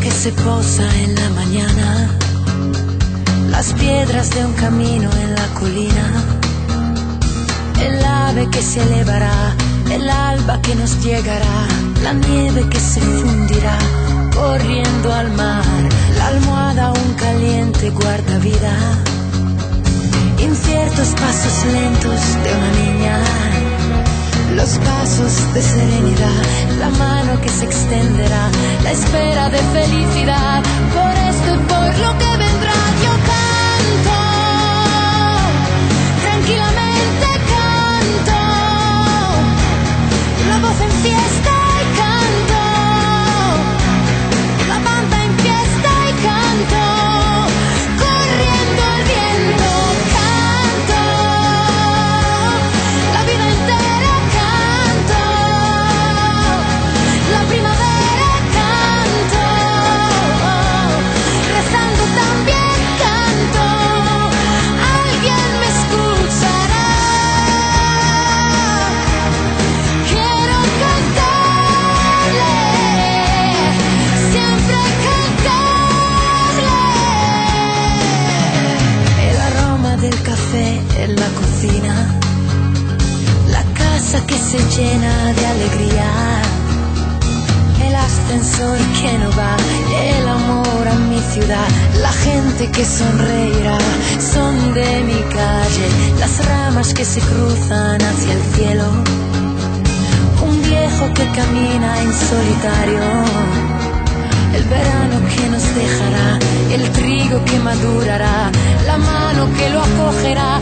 se posa en la mañana, las piedras de un camino en la colina, el ave que se elevará, el alba que nos llegará, la nieve que se fundirá corriendo al mar, la almohada un caliente guarda vida, inciertos pasos lentos de una niña los pasos de serenidad, la mano que se extenderá, la espera de felicidad, por esto y por lo que casa que se llena de alegría, el ascensor que no va, el amor a mi ciudad, la gente que sonreirá, son de mi calle, las ramas que se cruzan hacia el cielo. Un viejo que camina en solitario, el verano que nos dejará, el trigo que madurará, la mano que lo acogerá,